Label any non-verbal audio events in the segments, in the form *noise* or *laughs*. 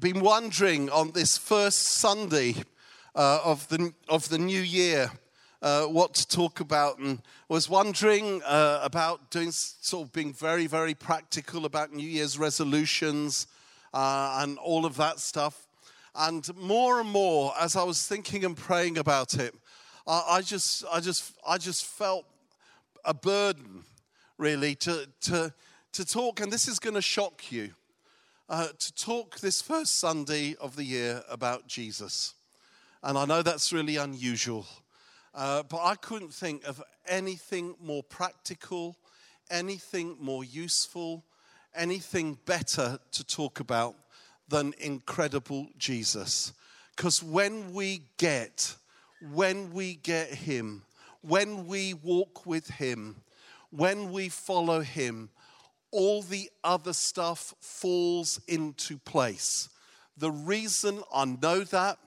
been wondering on this first Sunday uh, of, the, of the new year uh, what to talk about and was wondering uh, about doing sort of being very, very practical about New Year's resolutions uh, and all of that stuff. And more and more, as I was thinking and praying about it, I just, I just, I just felt a burden, really, to, to, to talk. And this is going to shock you uh, to talk this first Sunday of the year about Jesus. And I know that's really unusual, uh, but I couldn't think of anything more practical, anything more useful, anything better to talk about than incredible Jesus. Because when we get, when we get Him, when we walk with Him, when we follow Him, all the other stuff falls into place. The reason I know that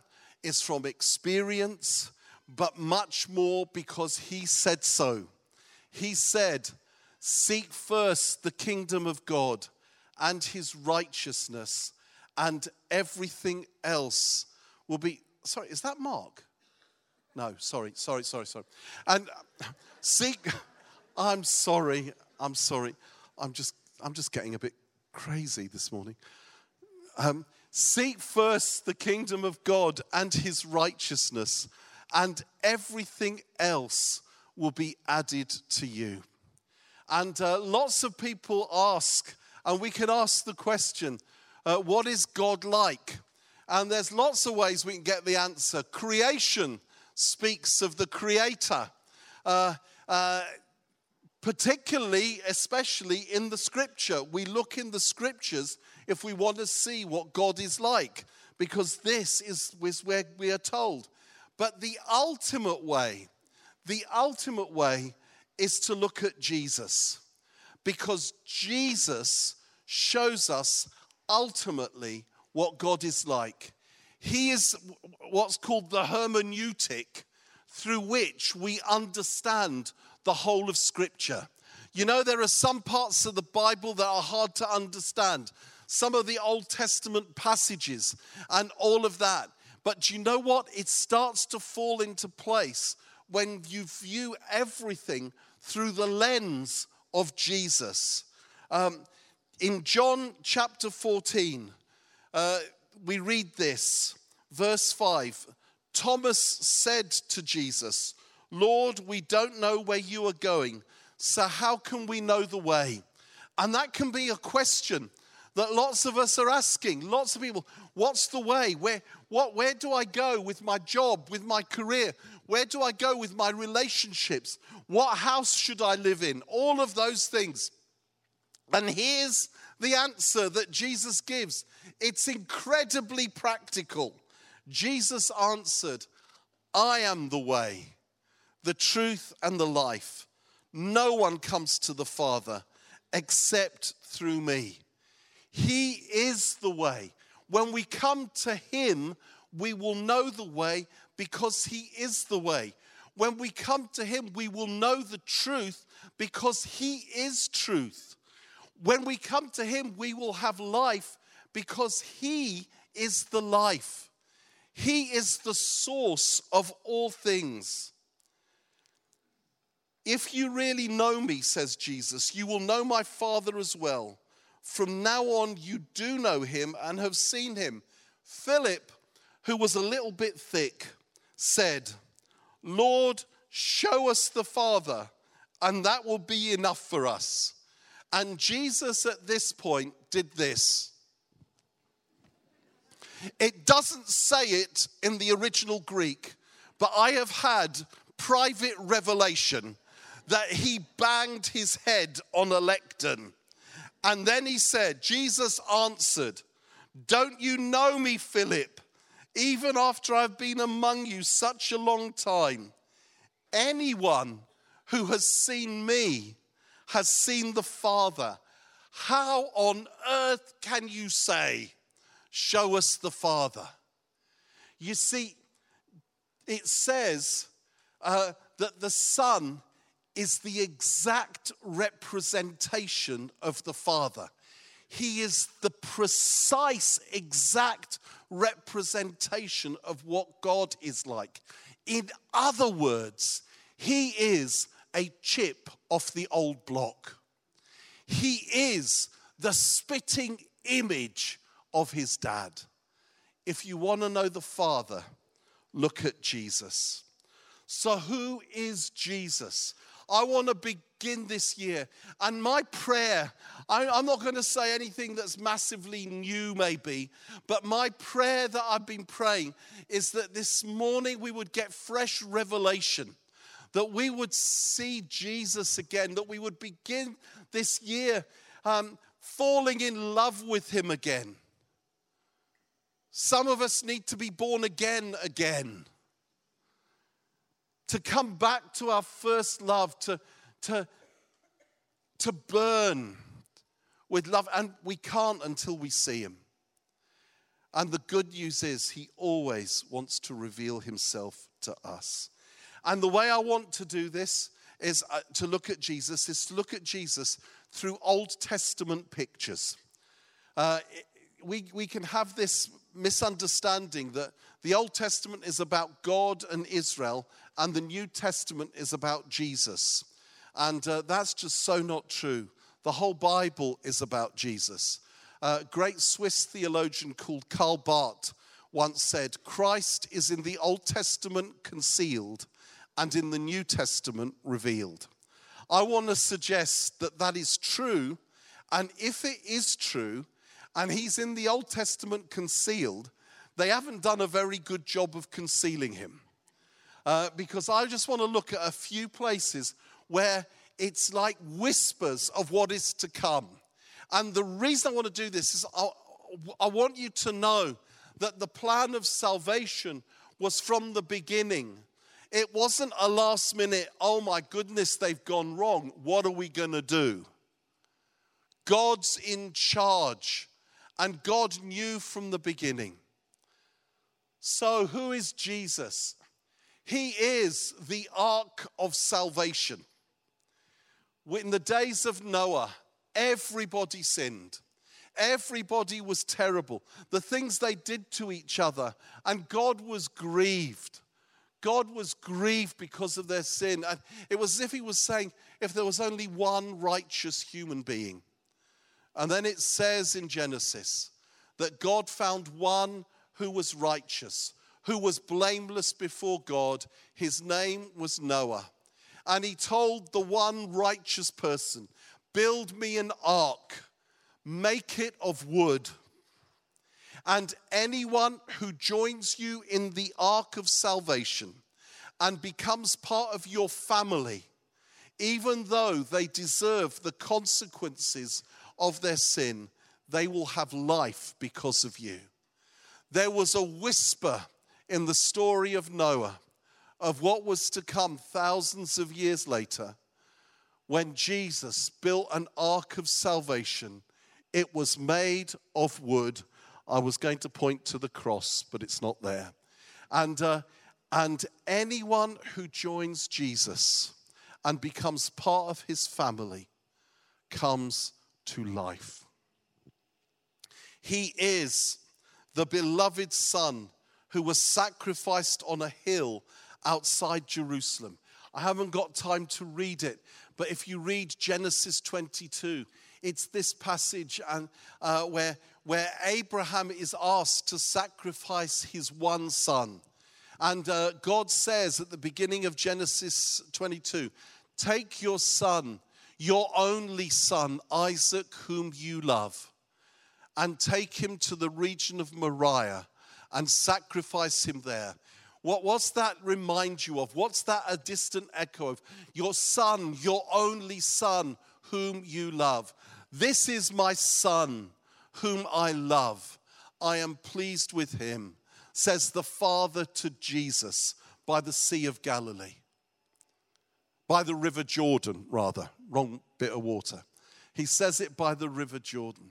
is from experience, but much more because he said so. He said, Seek first the kingdom of God and his righteousness, and everything else will be. Sorry, is that Mark? No, sorry, sorry, sorry, sorry. And *laughs* seek, I'm sorry, I'm sorry. I'm just, I'm just getting a bit crazy this morning. Um, seek first the kingdom of God and his righteousness, and everything else will be added to you. And uh, lots of people ask, and we can ask the question uh, what is God like? And there's lots of ways we can get the answer. Creation speaks of the Creator. Uh, uh, particularly, especially in the scripture. We look in the scriptures if we want to see what God is like, because this is, is where we are told. But the ultimate way, the ultimate way is to look at Jesus, because Jesus shows us ultimately what God is like. He is what's called the hermeneutic through which we understand the whole of Scripture. You know, there are some parts of the Bible that are hard to understand, some of the Old Testament passages and all of that. But do you know what? It starts to fall into place when you view everything through the lens of Jesus. Um, in John chapter 14, uh, we read this, verse 5 Thomas said to Jesus, Lord, we don't know where you are going, so how can we know the way? And that can be a question that lots of us are asking. Lots of people, what's the way? Where, what, where do I go with my job, with my career? Where do I go with my relationships? What house should I live in? All of those things. And here's the answer that Jesus gives it's incredibly practical. Jesus answered, I am the way the truth, and the life. No one comes to the Father except through me. He is the way. When we come to Him, we will know the way because He is the way. When we come to Him, we will know the truth because He is truth. When we come to Him, we will have life because He is the life. He is the source of all things. If you really know me, says Jesus, you will know my Father as well. From now on, you do know him and have seen him. Philip, who was a little bit thick, said, Lord, show us the Father, and that will be enough for us. And Jesus at this point did this. It doesn't say it in the original Greek, but I have had private revelation that he banged his head on a lectern. And then he said, Jesus answered, Don't you know me, Philip? Even after I've been among you such a long time, anyone who has seen me has seen the Father. How on earth can you say, Show us the Father? You see, it says uh, that the Son is the exact representation of the Father. he is the precise, exact representation of what God is like. In other words, he is a chip off the old block. He is the spitting image of his dad. If you want to know the Father, look at Jesus. So, who is Jesus? I want to begin this year. And my prayer, I, am not going to say anything that's massively new, maybe, but my prayer that I've been praying is that this morning we would get fresh revelation, that we would see Jesus again, that we would begin this year um, falling in love with Him again. Some of us need to be born again again to come back to our first love, to, to, to burn with love. And we can't until we see Him. And the good news is, He always wants to reveal Himself to us. And the way I want to do this is uh, to look at Jesus, is to look at Jesus through Old Testament pictures. Uh, we, we can have this misunderstanding that the Old Testament is about God and Israel, and the New Testament is about Jesus. And uh, that's just so not true. The whole Bible is about Jesus. A great Swiss theologian called Karl Barth once said, Christ is in the Old Testament concealed and in the New Testament revealed. I want to suggest that that is true. And if it is true, and he's in the Old Testament concealed, they haven't done a very good job of concealing him. Uh, because I just want to look at a few places where it's like whispers of what is to come. And the reason I want to do this is I, I want you to know that the plan of salvation was from the beginning. It wasn't a last minute, oh my goodness, they've gone wrong. What are we going to do? God's in charge, and God knew from the beginning. So, who is Jesus? He is the ark of salvation. In the days of Noah, everybody sinned. Everybody was terrible. The things they did to each other, and God was grieved. God was grieved because of their sin. And it was as if He was saying, if there was only one righteous human being. And then it says in Genesis that God found one who was righteous, who was blameless before God. His name was Noah. And he told the one righteous person, Build me an ark, make it of wood. And anyone who joins you in the ark of salvation and becomes part of your family, even though they deserve the consequences of their sin, they will have life because of you there was a whisper in the story of Noah of what was to come thousands of years later when Jesus built an ark of salvation. It was made of wood. I was going to point to the cross, but it's not there. And, uh, and anyone who joins Jesus and becomes part of his family comes to life. He is the beloved Son who was sacrificed on a hill outside Jerusalem. I haven't got time to read it, but if you read Genesis 22, it's this passage and, uh, where, where Abraham is asked to sacrifice his one son. And uh, God says at the beginning of Genesis 22 Take your son, your only son, Isaac, whom you love and take him to the region of Moriah and sacrifice him there. What, what's that remind you of? What's that a distant echo of? Your son, your only son, whom you love. This is my son, whom I love. I am pleased with him, says the Father to Jesus by the Sea of Galilee. By the River Jordan, rather. Wrong bit of water. He says it by the River Jordan.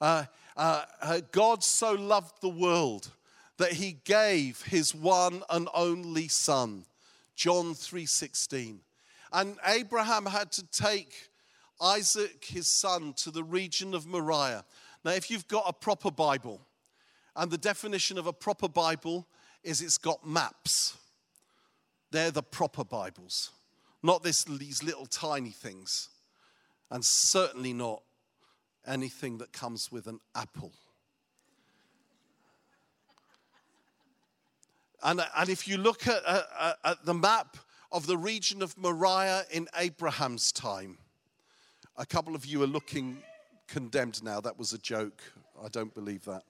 Uh, uh, uh, God so loved the world that he gave his one and only son. John 3:16. And Abraham had to take Isaac, his son, to the region of Moriah. Now, if you've got a proper Bible, and the definition of a proper Bible is it's got maps, they're the proper Bibles, not this, these little tiny things, and certainly not anything that comes with an apple. And, and if you look at, at, at the map of the region of Moriah in Abraham's time, a couple of you are looking condemned now. That was a joke. I don't believe that.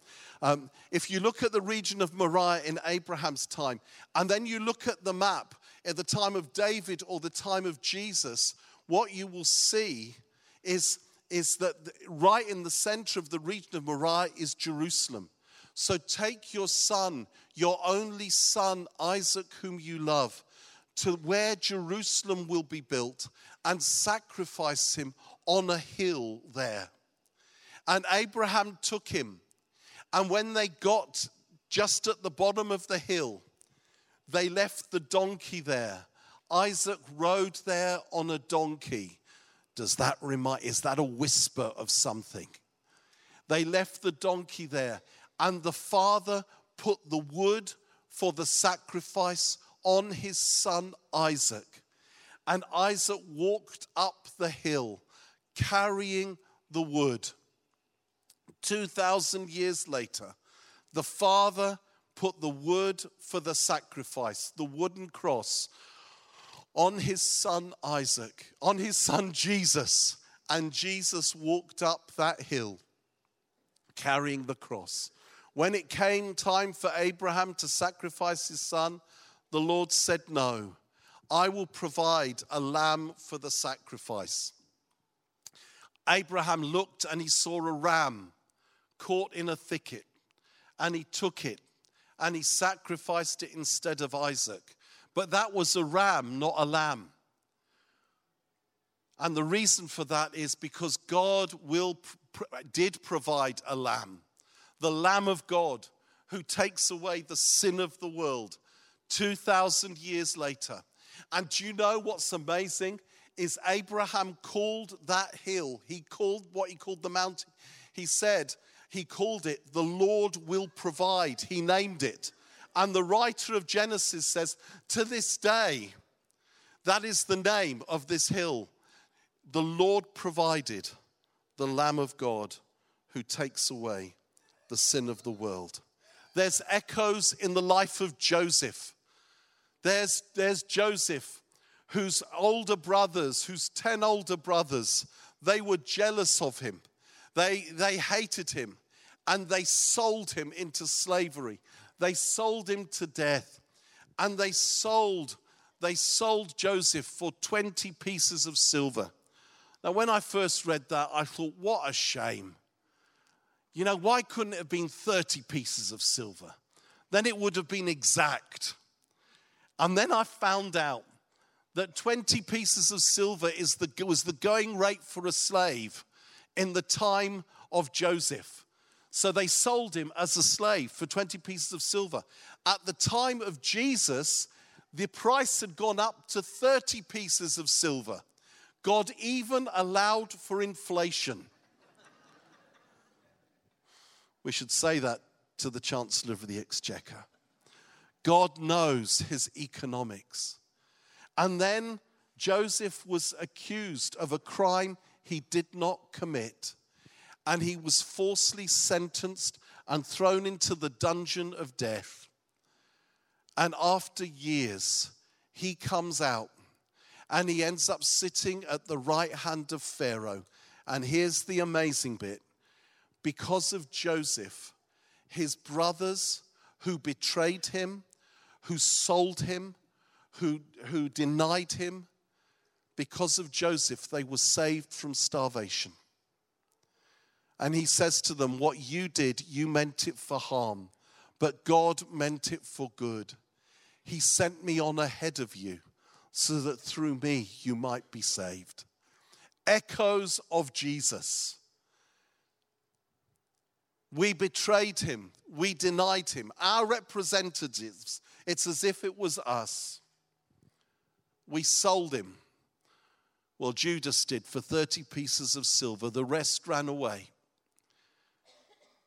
Um, if you look at the region of Moriah in Abraham's time, and then you look at the map at the time of David or the time of Jesus, what you will see is, is that right in the center of the region of Moriah is Jerusalem. So take your son, your only son, Isaac, whom you love, to where Jerusalem will be built and sacrifice him on a hill there. And Abraham took him. And when they got just at the bottom of the hill, they left the donkey there. Isaac rode there on a donkey. Does that remind, is that a whisper of something? They left the donkey there, and the father put the wood for the sacrifice on his son Isaac. And Isaac walked up the hill carrying the wood. 2,000 years later, the Father put the wood for the sacrifice, the wooden cross, on his son Isaac, on his son Jesus. And Jesus walked up that hill carrying the cross. When it came time for Abraham to sacrifice his son, the Lord said, No, I will provide a lamb for the sacrifice. Abraham looked and he saw a ram caught in a thicket, and he took it and he sacrificed it instead of Isaac. But that was a ram, not a lamb. And the reason for that is because God will, did provide a lamb, the Lamb of God who takes away the sin of the world 2,000 years later. And do you know what's amazing? Is Abraham called that hill, he called what he called the mountain. He said, he called it, the Lord will provide. He named it. And the writer of Genesis says, to this day, that is the name of this hill. The Lord provided the Lamb of God who takes away the sin of the world. There's echoes in the life of Joseph. There's, there's Joseph, whose older brothers, whose 10 older brothers, they were jealous of him. They, they hated him and they sold him into slavery. They sold him to death. And they sold, they sold Joseph for 20 pieces of silver. Now, when I first read that, I thought, what a shame. You know, why couldn't it have been 30 pieces of silver? Then it would have been exact. And then I found out that 20 pieces of silver is the, was the going rate for a slave in the time of Joseph. So they sold him as a slave for 20 pieces of silver. At the time of Jesus, the price had gone up to 30 pieces of silver. God even allowed for inflation. We should say that to the Chancellor of the Exchequer. God knows his economics. And then Joseph was accused of a crime he did not commit, and he was falsely sentenced and thrown into the dungeon of death. And after years, he comes out and he ends up sitting at the right hand of Pharaoh. And here's the amazing bit because of Joseph, his brothers who betrayed him, who sold him, who, who denied him, because of Joseph, they were saved from starvation. And he says to them, What you did, you meant it for harm, but God meant it for good. He sent me on ahead of you so that through me you might be saved. Echoes of Jesus. We betrayed him, we denied him. Our representatives, it's as if it was us. We sold him Well, Judas did for 30 pieces of silver. The rest ran away.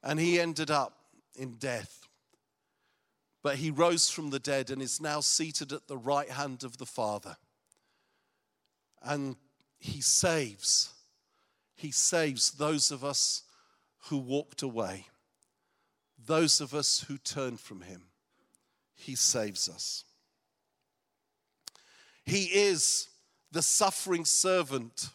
And he ended up in death. But he rose from the dead and is now seated at the right hand of the Father. And he saves, he saves those of us who walked away, those of us who turned from him. He saves us. He is the suffering servant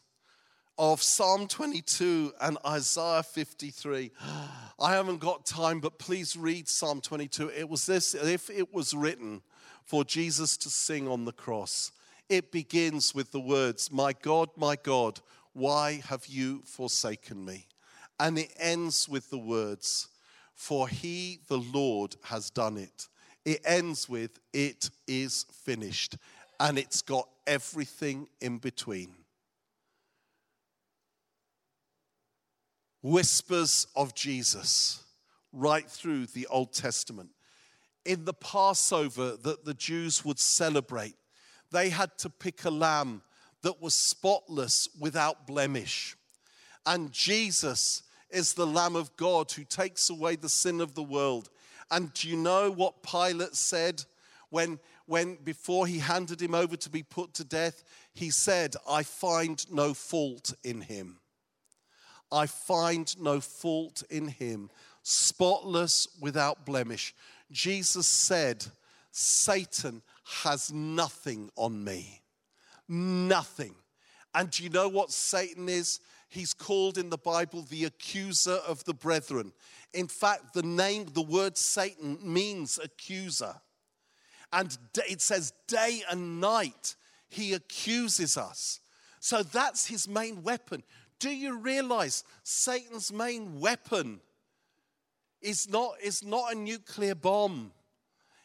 of Psalm 22 and Isaiah 53. *gasps* I haven't got time, but please read Psalm 22. It was this if it was written for Jesus to sing on the cross. It begins with the words, My God, my God, why have you forsaken me? And it ends with the words, For he, the Lord, has done it. It ends with, It is finished. And it's got everything in between. Whispers of Jesus right through the Old Testament. In the Passover that the Jews would celebrate, they had to pick a lamb that was spotless without blemish. And Jesus is the Lamb of God who takes away the sin of the world. And do you know what Pilate said when, when before he handed him over to be put to death? He said, I find no fault in him. I find no fault in him, spotless without blemish. Jesus said, Satan has nothing on me. Nothing. And do you know what Satan is? He's called in the Bible the accuser of the brethren. In fact, the name, the word Satan means accuser. And it says day and night he accuses us. So that's his main weapon. Do you realize Satan's main weapon is not, is not a nuclear bomb?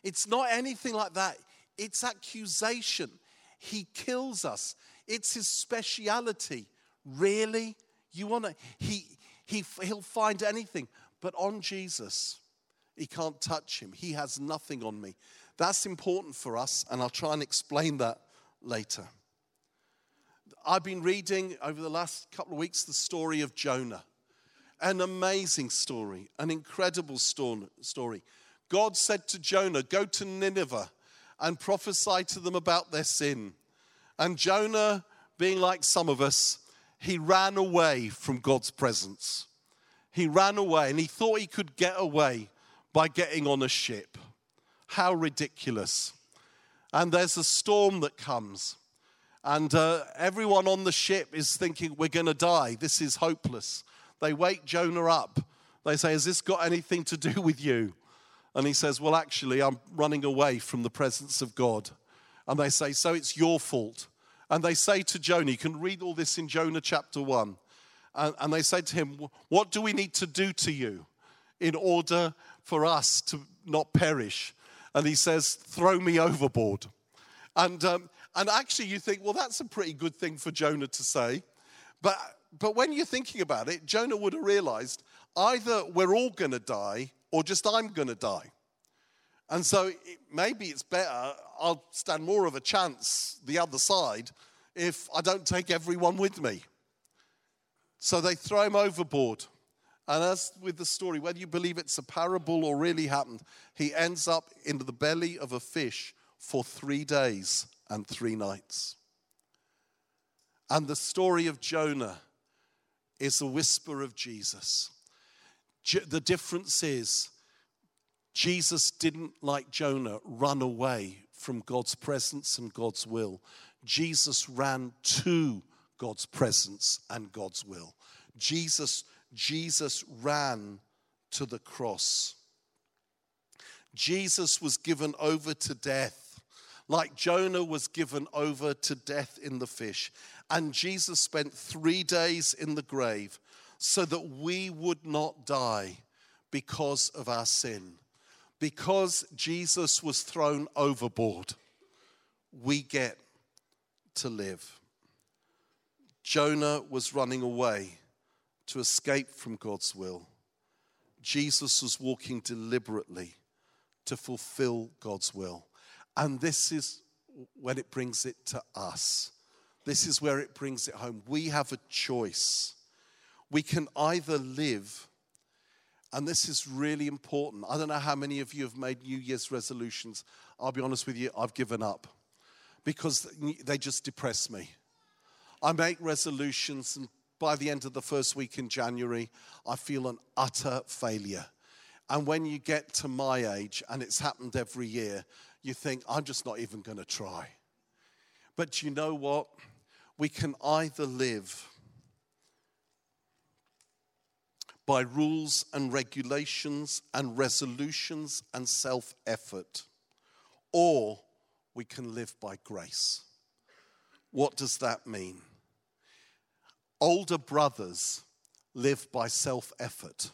It's not anything like that. It's accusation. He kills us. It's his speciality. Really? You want to? He, he, he'll find anything. But on Jesus, he can't touch him. He has nothing on me. That's important for us, and I'll try and explain that later. I've been reading over the last couple of weeks the story of Jonah. An amazing story, an incredible story. God said to Jonah, Go to Nineveh and prophesy to them about their sin. And Jonah, being like some of us, he ran away from God's presence. He ran away and he thought he could get away by getting on a ship. How ridiculous. And there's a storm that comes. And uh, everyone on the ship is thinking, we're going to die. This is hopeless. They wake Jonah up. They say, Has this got anything to do with you? And he says, Well, actually, I'm running away from the presence of God. And they say, So it's your fault. And they say to Jonah, you can read all this in Jonah chapter 1. And, and they say to him, What do we need to do to you in order for us to not perish? And he says, Throw me overboard. And, um, and actually, you think, Well, that's a pretty good thing for Jonah to say. But, but when you're thinking about it, Jonah would have realized either we're all going to die or just I'm going to die. And so it, maybe it's better, I'll stand more of a chance the other side if I don't take everyone with me. So they throw him overboard. And as with the story, whether you believe it's a parable or really happened, he ends up in the belly of a fish for three days and three nights. And the story of Jonah is a whisper of Jesus. The difference is, Jesus didn't, like Jonah, run away from God's presence and God's will. Jesus ran to God's presence and God's will. Jesus, Jesus ran to the cross. Jesus was given over to death, like Jonah was given over to death in the fish. And Jesus spent three days in the grave so that we would not die because of our sin. Because Jesus was thrown overboard, we get to live. Jonah was running away to escape from God's will. Jesus was walking deliberately to fulfill God's will. And this is when it brings it to us. this is where it brings it home. We have a choice. We can either live, and this is really important. I don't know how many of you have made New Year's resolutions. I'll be honest with you, I've given up because they just depress me. I make resolutions, and by the end of the first week in January, I feel an utter failure. And when you get to my age, and it's happened every year, you think, I'm just not even going to try. But you know what? We can either live by rules and regulations and resolutions and self effort, or we can live by grace. What does that mean? Older brothers live by self effort.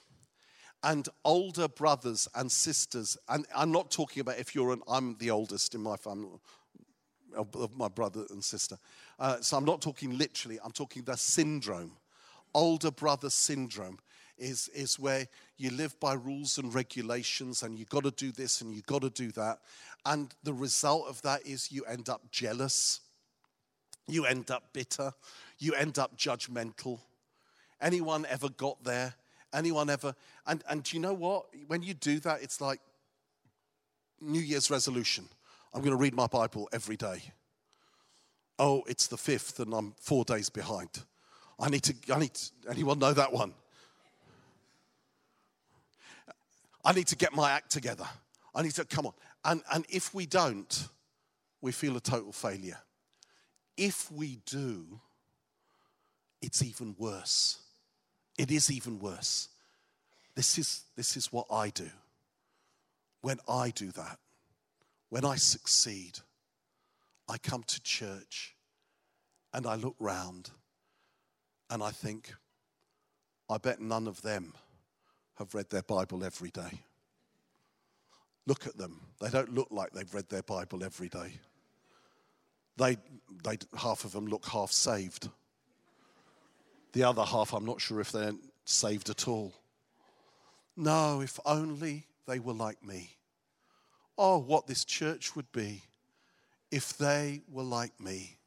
And older brothers and sisters, and I'm not talking about if you're an, I'm the oldest in my family, of my brother and sister. Uh, so I'm not talking literally, I'm talking the syndrome. Older brother syndrome is, is where you live by rules and regulations and you've got to do this and you've got to do that. And the result of that is you end up jealous, you end up bitter, you end up judgmental. Anyone ever got there? Anyone ever? And, and do you know what? When you do that, it's like New Year's resolution. I'm going to read my Bible every day. Oh, it's the fifth and I'm four days behind. I need to, I need to, anyone know that one? I need to get my act together. I need to, come on. And, and if we don't, we feel a total failure. If we do, it's even worse. It is even worse. This is, this is what I do. When I do that, when I succeed, I come to church and I look round and I think, I bet none of them have read their Bible every day. Look at them. They don't look like they've read their Bible every day. They, they, half of them look half saved. The other half, I'm not sure if they're saved at all. No, if only they were like me. Oh, what this church would be if they were like me.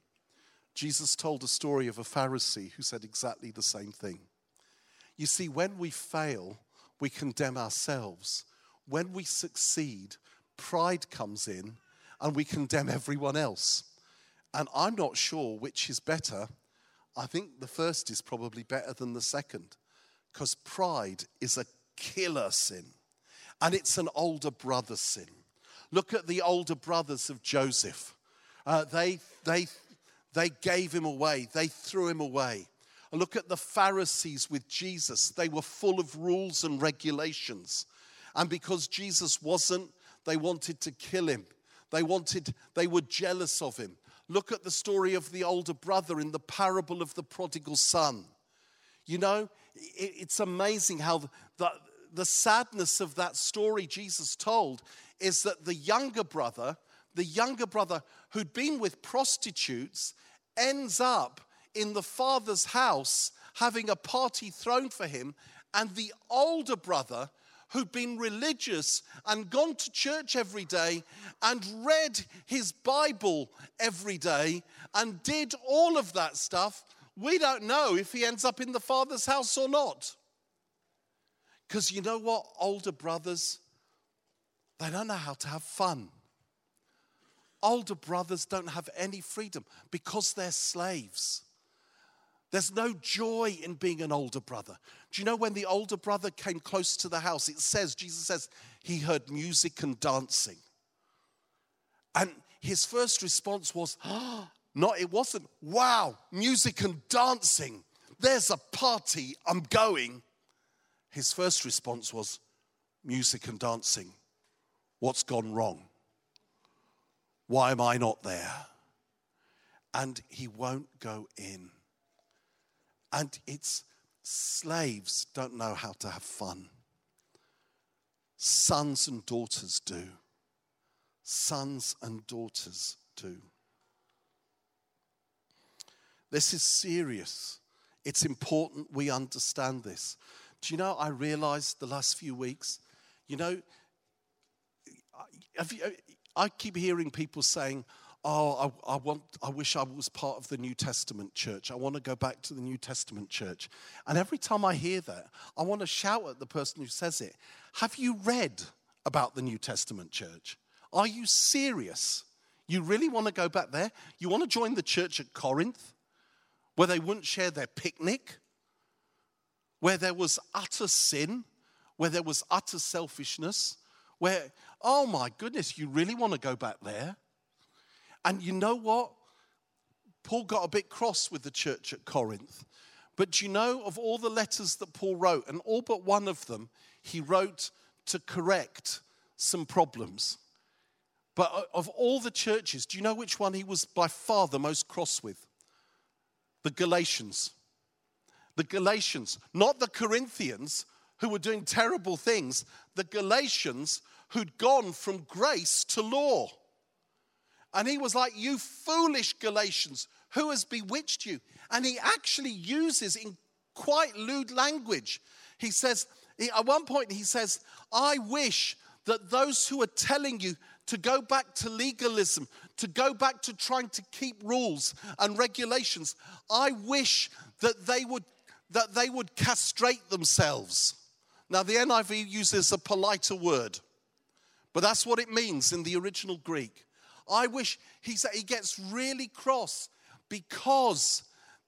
Jesus told a story of a Pharisee who said exactly the same thing. You see, when we fail, we condemn ourselves. When we succeed, pride comes in and we condemn everyone else. And I'm not sure which is better. I think the first is probably better than the second because pride is a killer sin and it's an older brother sin. Look at the older brothers of Joseph. Uh, they, they, they gave him away, they threw him away. Look at the Pharisees with Jesus. They were full of rules and regulations. And because Jesus wasn't, they wanted to kill him. They wanted, they were jealous of him. Look at the story of the older brother in the parable of the prodigal son. You know, it's amazing how the, the, the sadness of that story Jesus told is that the younger brother, the younger brother who'd been with prostitutes, ends up in the father's house having a party thrown for him, and the older brother who'd been religious and gone to church every day and read his Bible every day and did all of that stuff, we don't know if he ends up in the father's house or not. Because you know what, older brothers, they don't know how to have fun. Older brothers don't have any freedom because they're slaves. There's no joy in being an older brother. Do you know when the older brother came close to the house? It says, Jesus says, he heard music and dancing. And his first response was, ah, oh, not, it wasn't, wow, music and dancing. There's a party, I'm going. His first response was, music and dancing. What's gone wrong? Why am I not there? And he won't go in. And it's slaves don't know how to have fun. Sons and daughters do. Sons and daughters do. This is serious. It's important we understand this. Do you know, I realized the last few weeks, you know, you, I keep hearing people saying, oh, I, I, want, I wish I was part of the New Testament church. I want to go back to the New Testament church. And every time I hear that, I want to shout at the person who says it Have you read about the New Testament church? Are you serious? You really want to go back there? You want to join the church at Corinth, where they wouldn't share their picnic, where there was utter sin, where there was utter selfishness, where, oh my goodness, you really want to go back there? And you know what? Paul got a bit cross with the church at Corinth. But do you know, of all the letters that Paul wrote, and all but one of them, he wrote to correct some problems. But of all the churches, do you know which one he was by far the most cross with? The Galatians. The Galatians, not the Corinthians who were doing terrible things, the Galatians who'd gone from grace to law. And he was like, You foolish Galatians, who has bewitched you? And he actually uses in quite lewd language. He says, at one point, he says, I wish that those who are telling you to go back to legalism, to go back to trying to keep rules and regulations, I wish that they would, that they would castrate themselves. Now, the NIV uses a politer word, but that's what it means in the original Greek. I wish he, he gets really cross because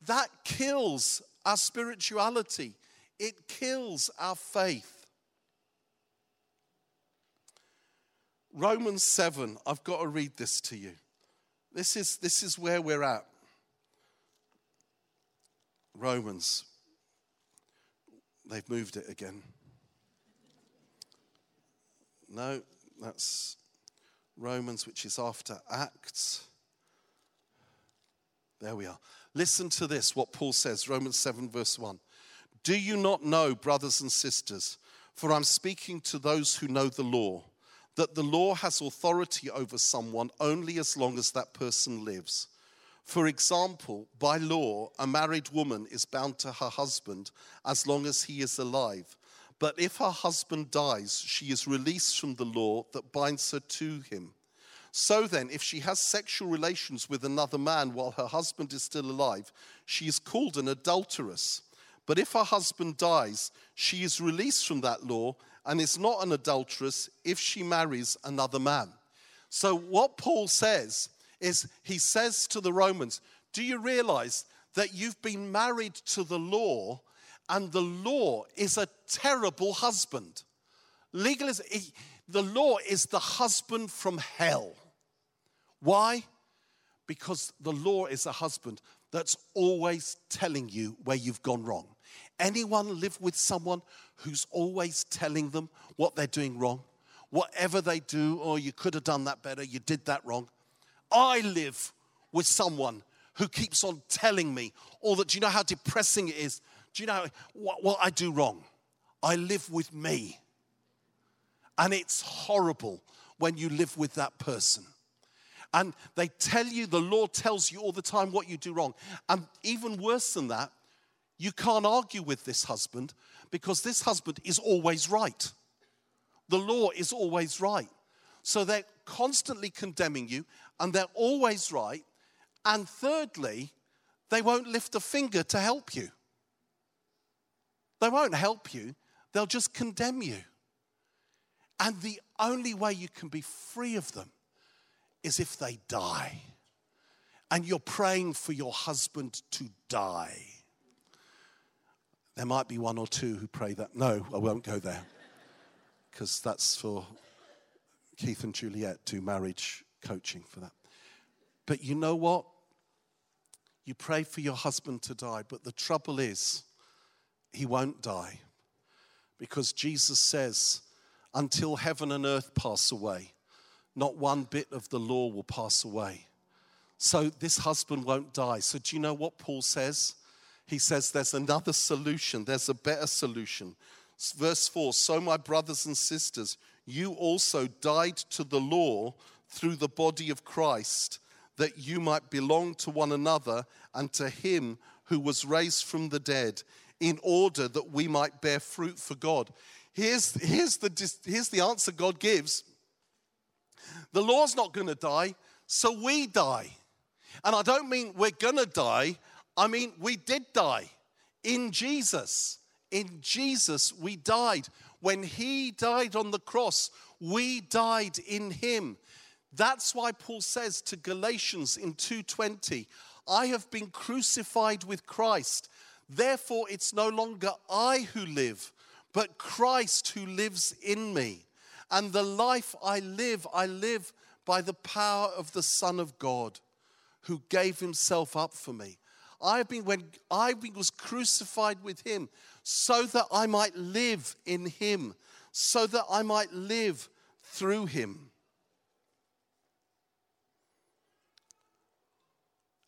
that kills our spirituality, it kills our faith. Romans 7, I've got to read this to you. This is, this is where we're at. Romans. They've moved it again. No, that's Romans, which is after Acts. There we are. Listen to this, what Paul says, Romans 7, verse 1. Do you not know, brothers and sisters, for I'm speaking to those who know the law, that the law has authority over someone only as long as that person lives? For example, by law, a married woman is bound to her husband as long as he is alive. But if her husband dies, she is released from the law that binds her to him. So then, if she has sexual relations with another man while her husband is still alive, she is called an adulteress. But if her husband dies, she is released from that law and is not an adulteress if she marries another man. So, what Paul says is he says to the Romans, Do you realize that you've been married to the law and the law is a terrible husband. Legalism, the law is the husband from hell. Why? Because the law is a husband that's always telling you where you've gone wrong. Anyone live with someone who's always telling them what they're doing wrong? Whatever they do, or oh, you could have done that better, you did that wrong. I live with someone who keeps on telling me all that. Do you know how depressing it is do you know what, what I do wrong? I live with me. And it's horrible when you live with that person. And they tell you, the Lord tells you all the time what you do wrong. And even worse than that, you can't argue with this husband because this husband is always right. The law is always right. So they're constantly condemning you and they're always right. And thirdly, they won't lift a finger to help you. They won't help you, they'll just condemn you. And the only way you can be free of them is if they die. And you're praying for your husband to die. There might be one or two who pray that. No, I won't go there. Because that's for Keith and Juliet do marriage coaching for that. But you know what? You pray for your husband to die, but the trouble is, he won't die. Because Jesus says, until heaven and earth pass away, not one bit of the law will pass away. So this husband won't die. So, do you know what Paul says? He says there's another solution, there's a better solution. Verse 4 So, my brothers and sisters, you also died to the law through the body of Christ, that you might belong to one another and to him who was raised from the dead in order that we might bear fruit for God. Here's, here's, the, here's the answer God gives the law's not going to die, So we die. And I don't mean we're gonna die, I mean we did die in Jesus. In Jesus, we died. When He died on the cross, we died in Him. That's why Paul says to Galatians in 2:20, I have been crucified with Christ. Therefore, it's no longer I who live, but Christ who lives in me. And the life I live, I live by the power of the Son of God who gave himself up for me. I have been when I was crucified with him so that I might live in him, so that I might live through him.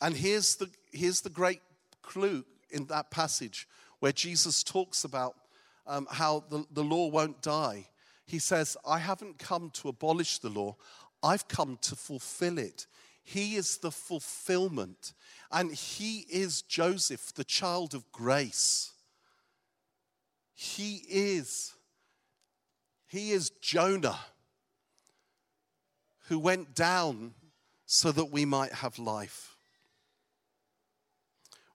And here's the, here's the great clue in that passage where Jesus talks about um, how the, the law won't die. He says, I haven't come to abolish the law, I've come to fulfill it. He is the fulfillment. And he is Joseph, the child of grace. He is. He is Jonah, who went down so that we might have life.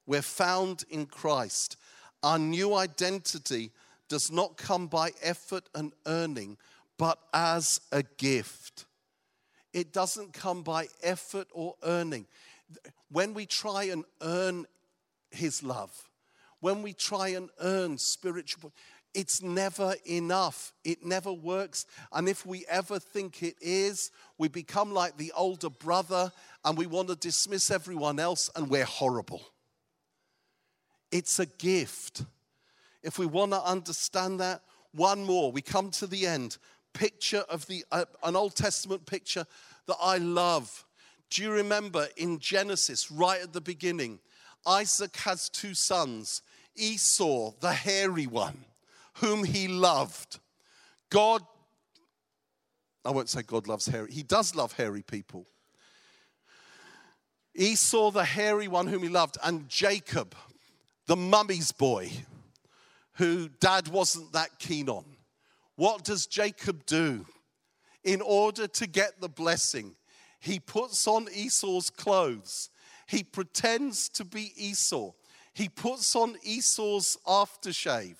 We're found in Christ. Our new identity does not come by effort and earning, but as a gift. It doesn't come by effort or earning. When we try and earn His love, when we try and earn spiritual, it's never enough. It never works. And if we ever think it is, we become like the older brother and we want to dismiss everyone else and we're horrible. It's a gift. If we want to understand that, one more. We come to the end. Picture of the uh, an Old Testament picture that I love. Do you remember in Genesis, right at the beginning, Isaac has two sons Esau, the hairy one, whom he loved. God, I won't say God loves hairy, he does love hairy people. Esau, the hairy one whom he loved, and Jacob, the mummy's boy, who dad wasn't that keen on. What does Jacob do? In order to get the blessing, he puts on Esau's clothes. He pretends to be Esau. He puts on Esau's aftershave.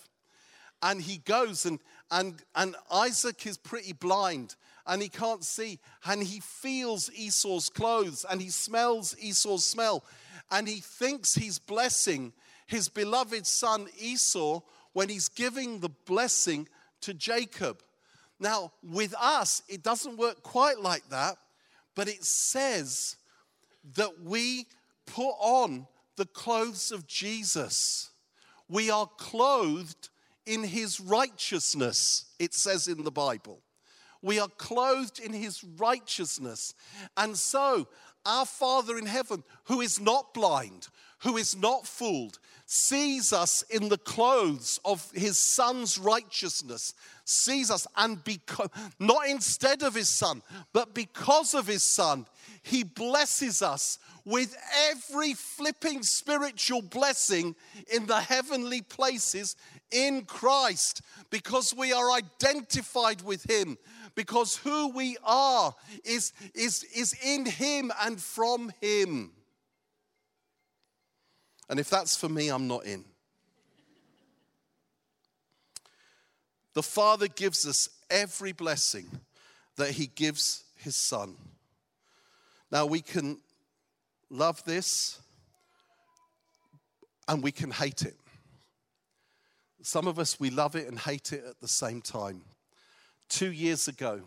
And he goes, and, and, and Isaac is pretty blind and he can't see. And he feels Esau's clothes and he smells Esau's smell. And he thinks he's blessing his beloved son Esau when he's giving the blessing to Jacob. Now, with us, it doesn't work quite like that, but it says that we put on the clothes of Jesus. We are clothed in his righteousness, it says in the Bible. We are clothed in his righteousness. And so, our Father in heaven, who is not blind, who is not fooled, sees us in the clothes of his son's righteousness, sees us, and because, not instead of his son, but because of his son, he blesses us with every flipping spiritual blessing in the heavenly places in Christ because we are identified with him because who we are is, is, is in him and from him. And if that's for me, I'm not in. The Father gives us every blessing that He gives His Son. Now, we can love this and we can hate it. Some of us, we love it and hate it at the same time. Two years ago,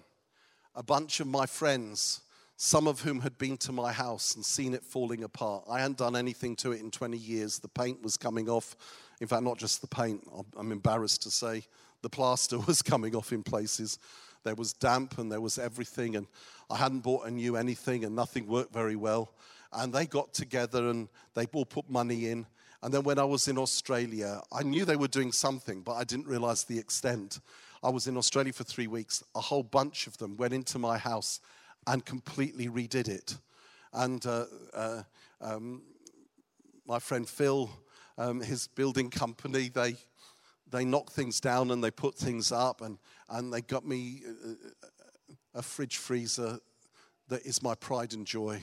a bunch of my friends some of whom had been to my house and seen it falling apart. I hadn't done anything to it in 20 years. The paint was coming off. In fact, not just the paint, I'm embarrassed to say, the plaster *laughs* was coming off in places. There was damp and there was everything, and I hadn't bought a new anything, and nothing worked very well. And they got together and they all put money in. And then when I was in Australia, I knew they were doing something, but I didn't realize the extent. I was in Australia for three weeks. A whole bunch of them went into my house and completely redid it. And uh, uh, um, my friend Phil, um, his building company, they, they knock things down and they put things up, and, and they got me a, a fridge freezer that is my pride and joy.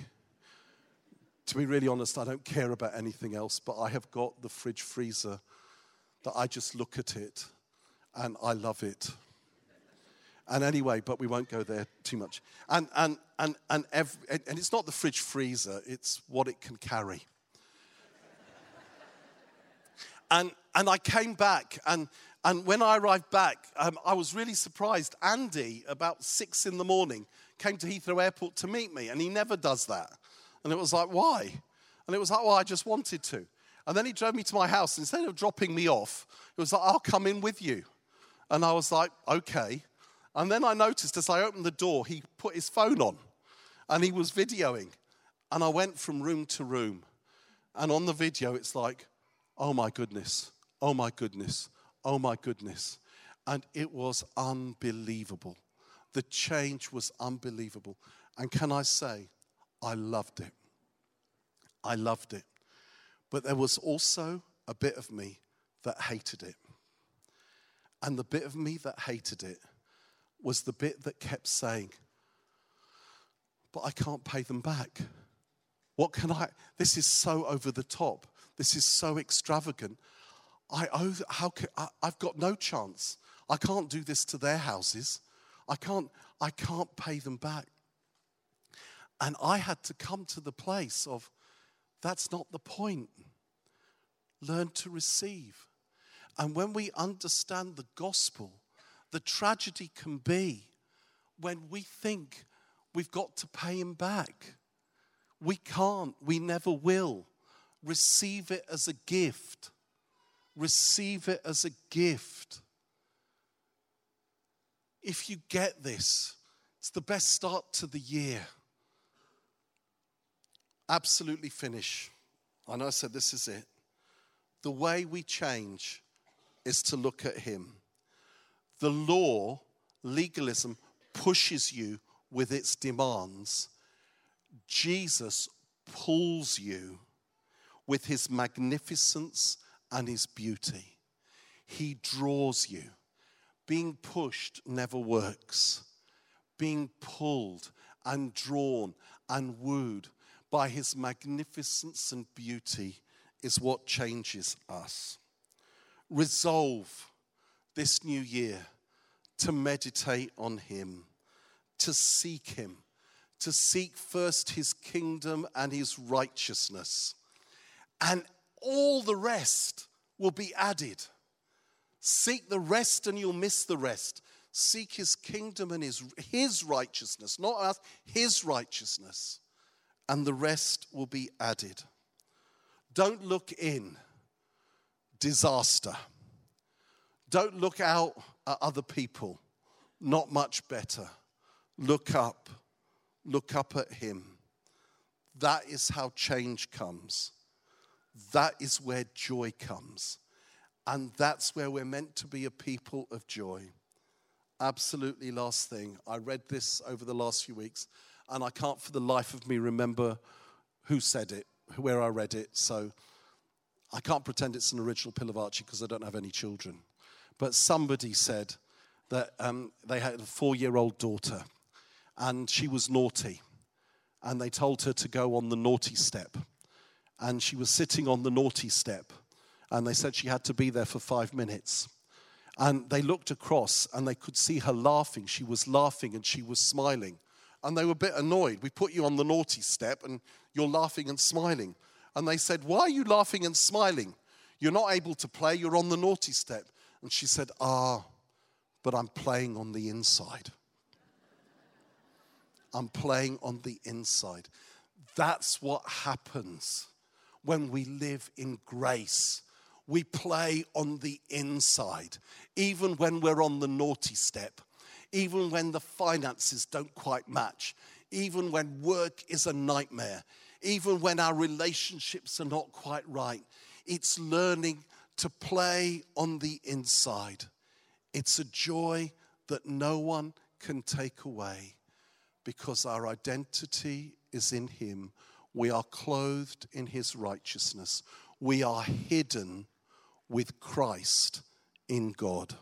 To be really honest, I don't care about anything else, but I have got the fridge freezer that I just look at it and I love it. And anyway, but we won't go there too much. And, and, and, and, every, and it's not the fridge freezer, it's what it can carry. *laughs* and, and I came back, and, and when I arrived back, um, I was really surprised. Andy, about six in the morning, came to Heathrow Airport to meet me, and he never does that. And it was like, why? And it was like, well, I just wanted to. And then he drove me to my house. Instead of dropping me off, it was like, I'll come in with you. And I was like, okay. And then I noticed as I opened the door, he put his phone on and he was videoing. And I went from room to room. And on the video, it's like, oh my goodness, oh my goodness, oh my goodness. And it was unbelievable. The change was unbelievable. And can I say, I loved it. I loved it. But there was also a bit of me that hated it. And the bit of me that hated it was the bit that kept saying, But I can't pay them back. What can I? This is so over the top. This is so extravagant. I owe, how can, I, I've got no chance. I can't do this to their houses. I can't, I can't pay them back. And I had to come to the place of that's not the point. Learn to receive. And when we understand the gospel, the tragedy can be when we think we've got to pay him back. We can't, we never will. Receive it as a gift. Receive it as a gift. If you get this, it's the best start to the year. Absolutely finish. Know I said this is it. The way we change is to look at Him. The law, legalism, pushes you with its demands. Jesus pulls you with His magnificence and His beauty. He draws you. Being pushed never works. Being pulled and drawn and wooed by his magnificence and beauty is what changes us. Resolve this new year to meditate on him, to seek him, to seek first his kingdom and his righteousness, and all the rest will be added. Seek the rest and you'll miss the rest. Seek his kingdom and his, his righteousness, not us, his righteousness, and the rest will be added. Don't look in, disaster. Don't look out at other people, not much better. Look up, look up at him. That is how change comes. That is where joy comes. And that's where we're meant to be a people of joy. Absolutely, last thing. I read this over the last few weeks, and I can't for the life of me remember who said it, where I read it. So I can't pretend it's an original Pilavachi because I don't have any children. But somebody said that um, they had a four year old daughter, and she was naughty. And they told her to go on the naughty step. And she was sitting on the naughty step and they said she had to be there for five minutes. And they looked across and they could see her laughing. She was laughing and she was smiling. And they were a bit annoyed. We put you on the naughty step and you're laughing and smiling. And they said, Why are you laughing and smiling? You're not able to play, you're on the naughty step. And she said, Ah, but I'm playing on the inside. I'm playing on the inside. That's what happens when we live in grace we play on the inside, even when we're on the naughty step, even when the finances don't quite match, even when work is a nightmare, even when our relationships are not quite right. It's learning to play on the inside. It's a joy that no one can take away because our identity is in Him. We are clothed in His righteousness. We are hidden with Christ in God.